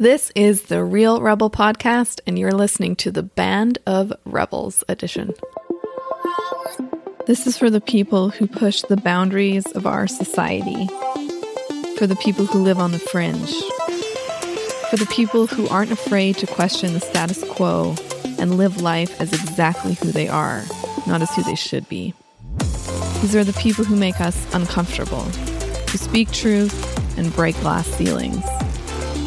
This is the Real Rebel Podcast, and you're listening to the Band of Rebels edition. This is for the people who push the boundaries of our society, for the people who live on the fringe, for the people who aren't afraid to question the status quo and live life as exactly who they are, not as who they should be. These are the people who make us uncomfortable, who speak truth and break glass ceilings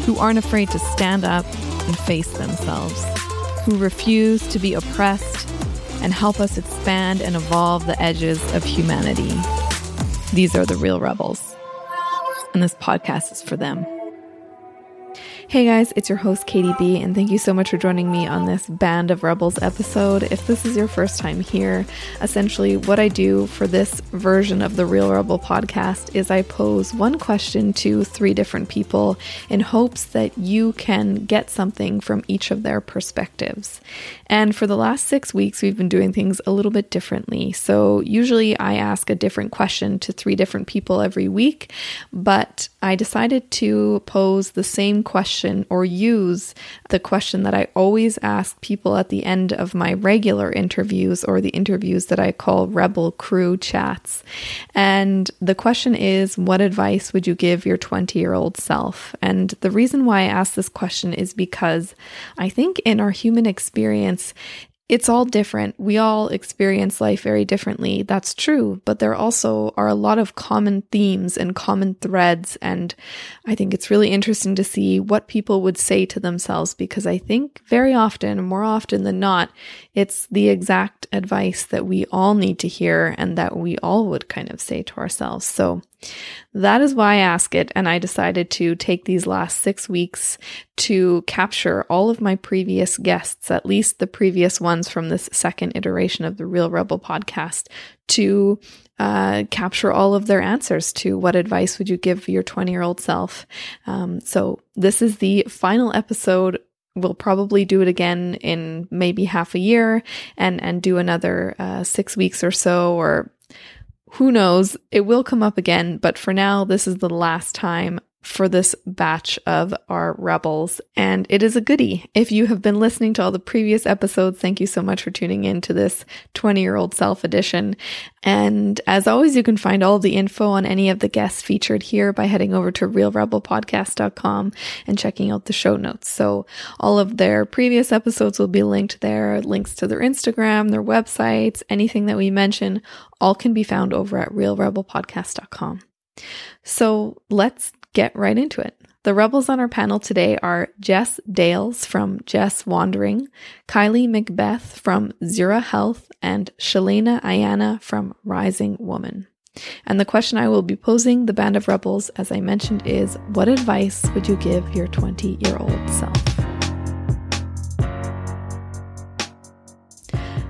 who aren't afraid to stand up and face themselves, who refuse to be oppressed and help us expand and evolve the edges of humanity. These are the real rebels. And this podcast is for them. Hey guys, it's your host Katie B, and thank you so much for joining me on this Band of Rebels episode. If this is your first time here, essentially what I do for this version of the Real Rebel podcast is I pose one question to three different people in hopes that you can get something from each of their perspectives. And for the last six weeks, we've been doing things a little bit differently. So usually I ask a different question to three different people every week, but I decided to pose the same question or use the question that I always ask people at the end of my regular interviews or the interviews that I call Rebel Crew chats. And the question is What advice would you give your 20 year old self? And the reason why I ask this question is because I think in our human experience, it's all different. We all experience life very differently. That's true. But there also are a lot of common themes and common threads. And I think it's really interesting to see what people would say to themselves because I think very often, more often than not, it's the exact advice that we all need to hear and that we all would kind of say to ourselves. So that is why I ask it. And I decided to take these last six weeks to capture all of my previous guests, at least the previous ones from this second iteration of the Real Rebel podcast, to uh, capture all of their answers to what advice would you give your 20 year old self. Um, so this is the final episode we'll probably do it again in maybe half a year and and do another uh, six weeks or so or who knows? It will come up again, but for now, this is the last time for this batch of our rebels, and it is a goodie. If you have been listening to all the previous episodes, thank you so much for tuning in to this 20 year old self edition. And as always, you can find all the info on any of the guests featured here by heading over to realrebelpodcast.com and checking out the show notes. So all of their previous episodes will be linked there, links to their Instagram, their websites, anything that we mention, all can be found over at realrebelpodcast.com. So let's get right into it. The rebels on our panel today are Jess Dales from Jess Wandering, Kylie Macbeth from Zira Health, and Sheleana Aiyana from Rising Woman. And the question I will be posing the band of rebels, as I mentioned, is what advice would you give your 20 year old self?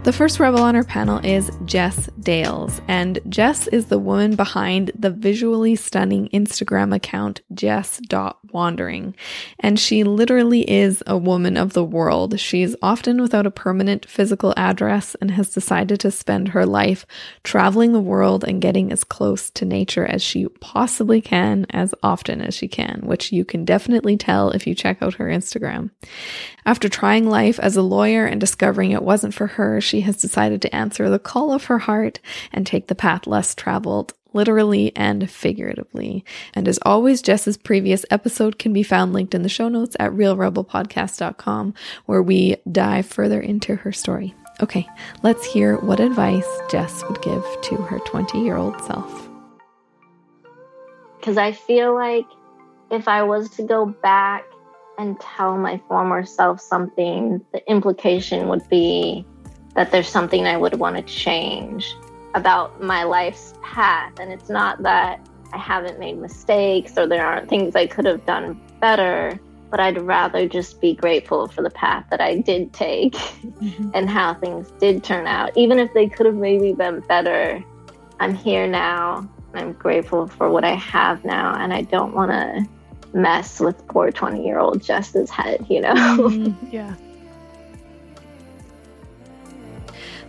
The first rebel on our panel is Jess Dales, and Jess is the woman behind the visually stunning Instagram account Jess.wandering. And she literally is a woman of the world. She's often without a permanent physical address and has decided to spend her life traveling the world and getting as close to nature as she possibly can as often as she can, which you can definitely tell if you check out her Instagram. After trying life as a lawyer and discovering it wasn't for her, she has decided to answer the call of her heart and take the path less traveled, literally and figuratively. And as always, Jess's previous episode can be found linked in the show notes at realrebelpodcast.com, where we dive further into her story. Okay, let's hear what advice Jess would give to her 20 year old self. Because I feel like if I was to go back and tell my former self something, the implication would be that there's something I would want to change about my life's path. And it's not that I haven't made mistakes or there aren't things I could have done better, but I'd rather just be grateful for the path that I did take mm-hmm. and how things did turn out. Even if they could have maybe been better, I'm here now. I'm grateful for what I have now, and I don't want to mess with poor 20 year old Jess's head, you know? Mm-hmm. Yeah.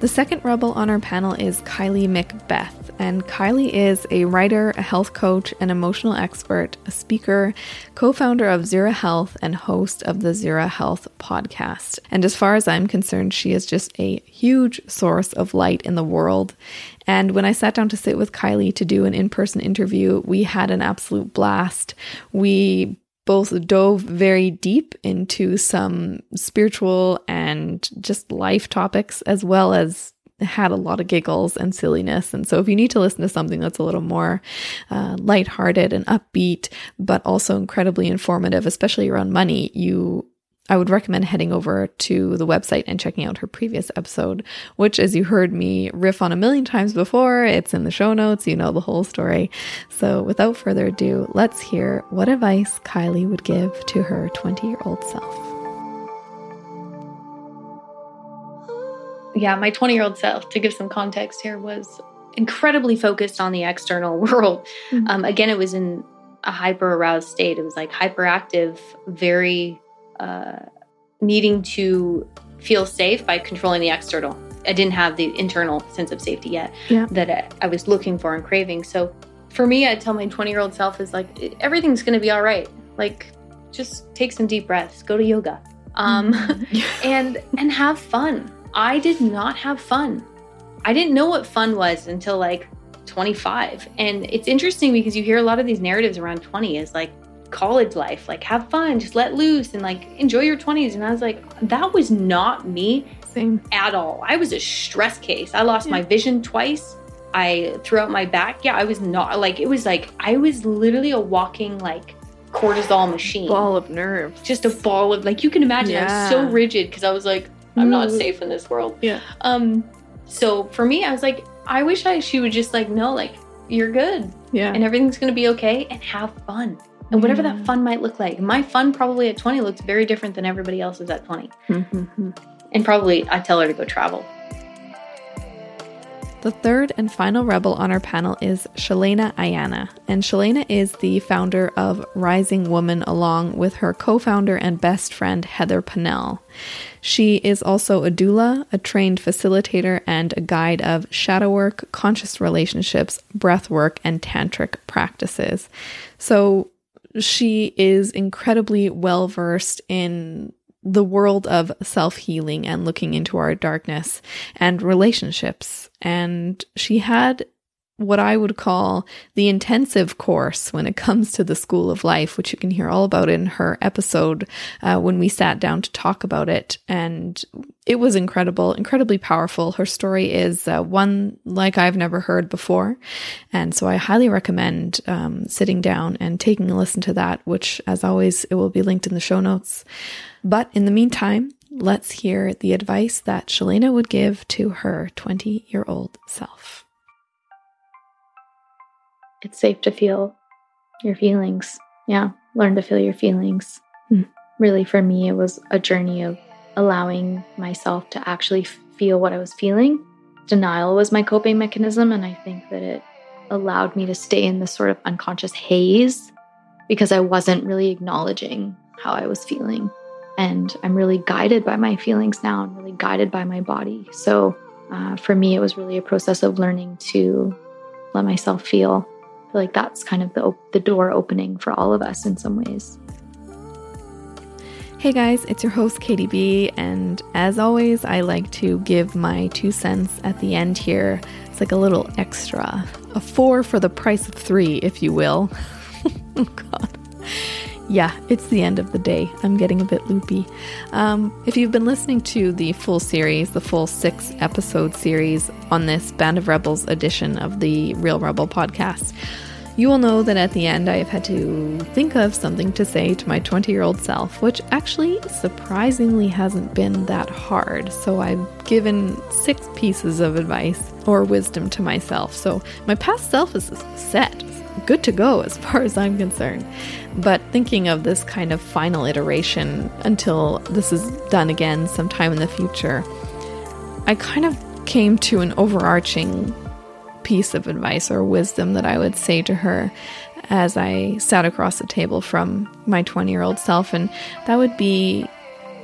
The second rebel on our panel is Kylie Macbeth, and Kylie is a writer, a health coach, an emotional expert, a speaker, co founder of Zira Health, and host of the Zira Health podcast. And as far as I'm concerned, she is just a huge source of light in the world. And when I sat down to sit with Kylie to do an in person interview, we had an absolute blast. We both dove very deep into some spiritual and just life topics, as well as had a lot of giggles and silliness. And so, if you need to listen to something that's a little more uh, lighthearted and upbeat, but also incredibly informative, especially around money, you I would recommend heading over to the website and checking out her previous episode, which, as you heard me riff on a million times before, it's in the show notes. You know the whole story. So, without further ado, let's hear what advice Kylie would give to her 20 year old self. Yeah, my 20 year old self, to give some context here, was incredibly focused on the external world. Mm-hmm. Um, again, it was in a hyper aroused state. It was like hyperactive, very uh, needing to feel safe by controlling the external. I didn't have the internal sense of safety yet yeah. that I, I was looking for and craving. So for me, I tell my 20 year old self is like, everything's going to be all right. Like, just take some deep breaths, go to yoga, um, mm-hmm. and and have fun. I did not have fun. I didn't know what fun was until like 25. And it's interesting because you hear a lot of these narratives around 20 is like college life. Like, have fun, just let loose, and like enjoy your 20s. And I was like, that was not me Same. at all. I was a stress case. I lost yeah. my vision twice. I threw out my back. Yeah, I was not like, it was like, I was literally a walking, like, cortisol machine. Ball of nerves. Just a ball of, like, you can imagine, yeah. I was so rigid because I was like, I'm not safe in this world. Yeah. Um, so for me, I was like, I wish I she would just like know, like, you're good. Yeah. And everything's gonna be okay and have fun and whatever that fun might look like. My fun probably at 20 looks very different than everybody else's at 20. Mm-hmm. And probably I tell her to go travel. The third and final rebel on our panel is Sheleana Aiyana. And Sheleana is the founder of Rising Woman along with her co founder and best friend Heather Pannell. She is also a doula, a trained facilitator, and a guide of shadow work, conscious relationships, breath work, and tantric practices. So she is incredibly well versed in the world of self healing and looking into our darkness and relationships. And she had what I would call the intensive course when it comes to the School of Life, which you can hear all about in her episode uh, when we sat down to talk about it. And it was incredible, incredibly powerful. Her story is uh, one like I've never heard before. And so I highly recommend um, sitting down and taking a listen to that, which, as always, it will be linked in the show notes. But in the meantime, let's hear the advice that Sheleana would give to her 20 year old self it's safe to feel your feelings. Yeah, learn to feel your feelings. Mm. Really, for me, it was a journey of allowing myself to actually feel what I was feeling. Denial was my coping mechanism, and I think that it allowed me to stay in this sort of unconscious haze because I wasn't really acknowledging how I was feeling. And I'm really guided by my feelings now. I'm really guided by my body. So uh, for me, it was really a process of learning to let myself feel feel like that's kind of the, the door opening for all of us in some ways. Hey guys, it's your host Katie B, and as always, I like to give my two cents at the end here. It's like a little extra, a four for the price of three, if you will. oh God yeah, it's the end of the day. I'm getting a bit loopy. Um, if you've been listening to the full series, the full six episode series on this Band of Rebels edition of the Real Rebel podcast, you will know that at the end I have had to think of something to say to my 20 year old self, which actually surprisingly hasn't been that hard. So I've given six pieces of advice or wisdom to myself. So my past self is set, good to go as far as I'm concerned. But thinking of this kind of final iteration until this is done again sometime in the future, I kind of came to an overarching piece of advice or wisdom that I would say to her as I sat across the table from my 20 year old self. And that would be,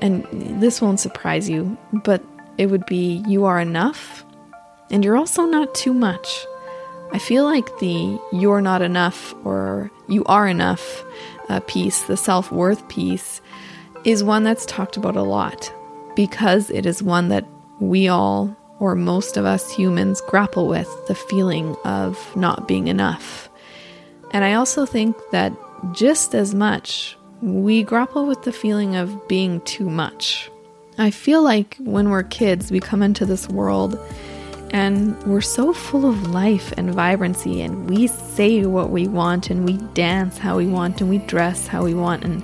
and this won't surprise you, but it would be you are enough and you're also not too much. I feel like the you're not enough or you are enough uh, piece, the self worth piece, is one that's talked about a lot because it is one that we all, or most of us humans, grapple with the feeling of not being enough. And I also think that just as much, we grapple with the feeling of being too much. I feel like when we're kids, we come into this world and we're so full of life and vibrancy, and we say what we want, and we dance how we want, and we dress how we want, and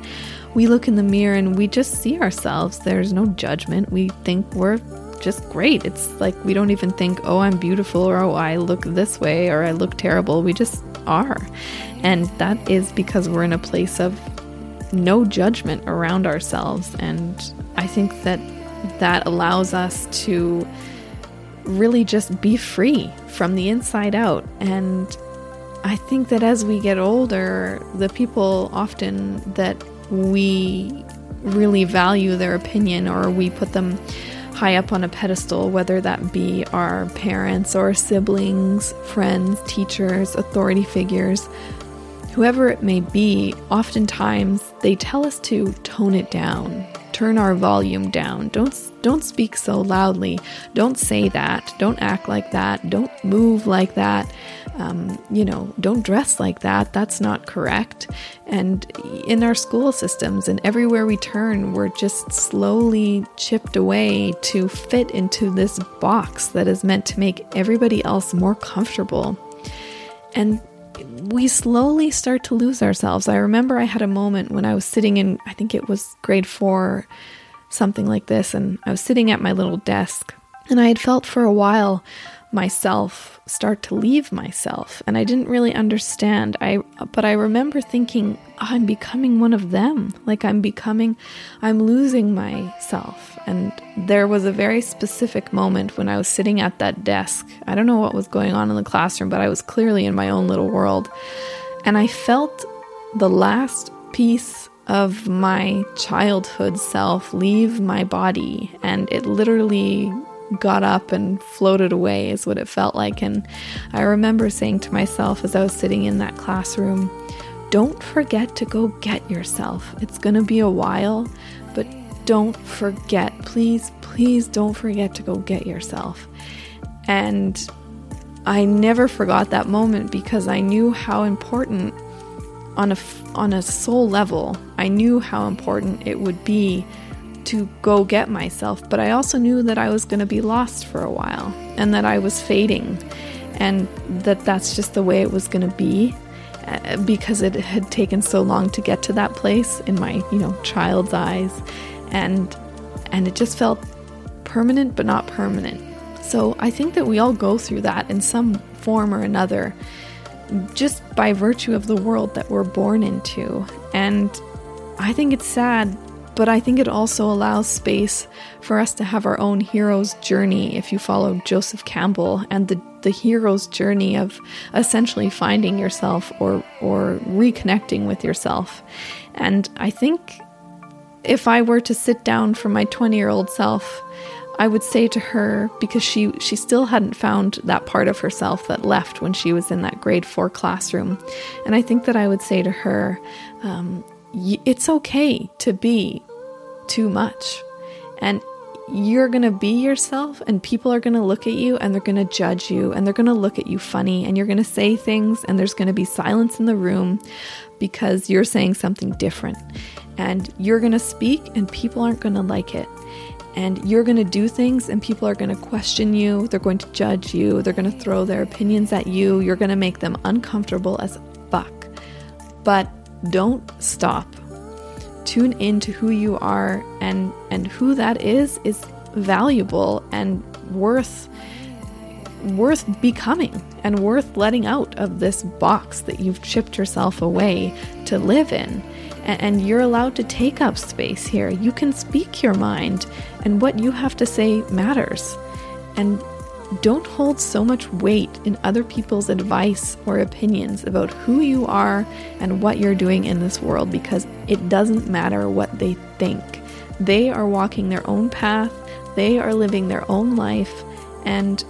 we look in the mirror and we just see ourselves. There's no judgment. We think we're just great. It's like we don't even think, oh, I'm beautiful, or oh, I look this way, or I look terrible. We just are. And that is because we're in a place of no judgment around ourselves. And I think that that allows us to really just be free from the inside out. And I think that as we get older, the people often that we really value their opinion or we put them high up on a pedestal, whether that be our parents or siblings, friends, teachers, authority figures, whoever it may be, oftentimes they tell us to tone it down, turn our volume down. Don't don't speak so loudly. Don't say that. Don't act like that. Don't move like that. Um, you know, don't dress like that. That's not correct. And in our school systems and everywhere we turn, we're just slowly chipped away to fit into this box that is meant to make everybody else more comfortable. And we slowly start to lose ourselves. I remember I had a moment when I was sitting in, I think it was grade four, something like this, and I was sitting at my little desk, and I had felt for a while myself start to leave myself. And I didn't really understand. I but I remember thinking oh, I'm becoming one of them. Like I'm becoming I'm losing myself. And there was a very specific moment when I was sitting at that desk. I don't know what was going on in the classroom but I was clearly in my own little world. And I felt the last piece of my childhood self leave my body. And it literally got up and floated away, is what it felt like. And I remember saying to myself as I was sitting in that classroom, don't forget to go get yourself. It's going to be a while, but don't forget. Please, please don't forget to go get yourself. And I never forgot that moment because I knew how important on a on a soul level, I knew how important it would be to go get myself, but I also knew that I was going to be lost for a while and that I was fading and that that's just the way it was going to be uh, because it had taken so long to get to that place in my, you know, child's eyes and and it just felt permanent but not permanent. So I think that we all go through that in some form or another just by virtue of the world that we're born into. And I think it's sad but I think it also allows space for us to have our own hero's journey if you follow Joseph Campbell and the, the hero's journey of essentially finding yourself or or reconnecting with yourself. And I think if I were to sit down for my 20-year-old self, I would say to her because she she still hadn't found that part of herself that left when she was in that grade four classroom, and I think that I would say to her, um, it's okay to be too much. And you're going to be yourself, and people are going to look at you and they're going to judge you and they're going to look at you funny, and you're going to say things, and there's going to be silence in the room because you're saying something different. And you're going to speak, and people aren't going to like it. And you're going to do things, and people are going to question you. They're going to judge you. They're going to throw their opinions at you. You're going to make them uncomfortable as fuck. But don't stop tune into who you are and and who that is is valuable and worth worth becoming and worth letting out of this box that you've chipped yourself away to live in. And, and you're allowed to take up space here. You can speak your mind and what you have to say matters. And don't hold so much weight in other people's advice or opinions about who you are and what you're doing in this world because it doesn't matter what they think. They are walking their own path, they are living their own life and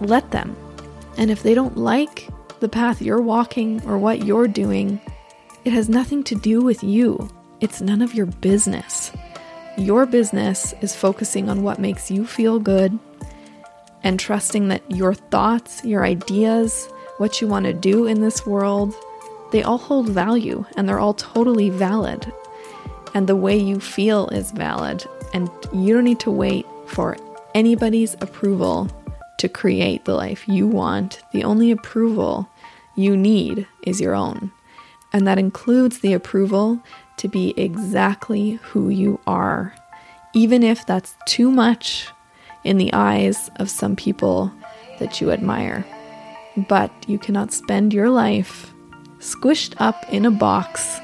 let them. And if they don't like the path you're walking or what you're doing, it has nothing to do with you. It's none of your business. Your business is focusing on what makes you feel good and trusting that your thoughts, your ideas, what you want to do in this world, they all hold value and they're all totally valid. And the way you feel is valid. And you don't need to wait for anybody's approval to create the life you want. The only approval you need is your own. And that includes the approval to be exactly who you are, even if that's too much in the eyes of some people that you admire. But you cannot spend your life squished up in a box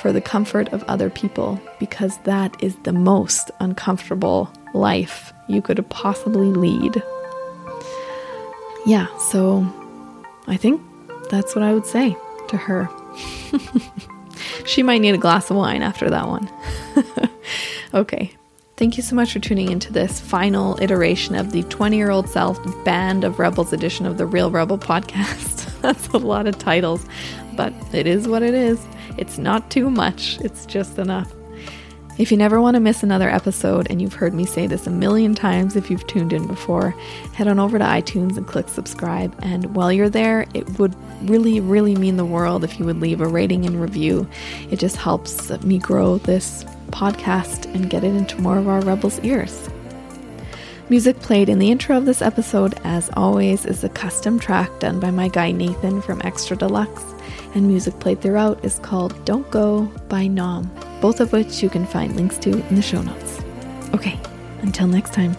for the comfort of other people because that is the most uncomfortable life you could possibly lead. Yeah, so I think that's what I would say to her. she might need a glass of wine after that one. okay. Thank you so much for tuning into this final iteration of the 20 year old self band of rebels edition of the Real Rebel podcast. That's a lot of titles, but it is what it is. It's not too much, it's just enough. If you never want to miss another episode, and you've heard me say this a million times if you've tuned in before, head on over to iTunes and click subscribe. And while you're there, it would really, really mean the world if you would leave a rating and review. It just helps me grow this podcast and get it into more of our rebels' ears. Music played in the intro of this episode, as always, is a custom track done by my guy Nathan from Extra Deluxe, and music played throughout is called Don't Go by Nom both of which you can find links to in the show notes. Okay, until next time.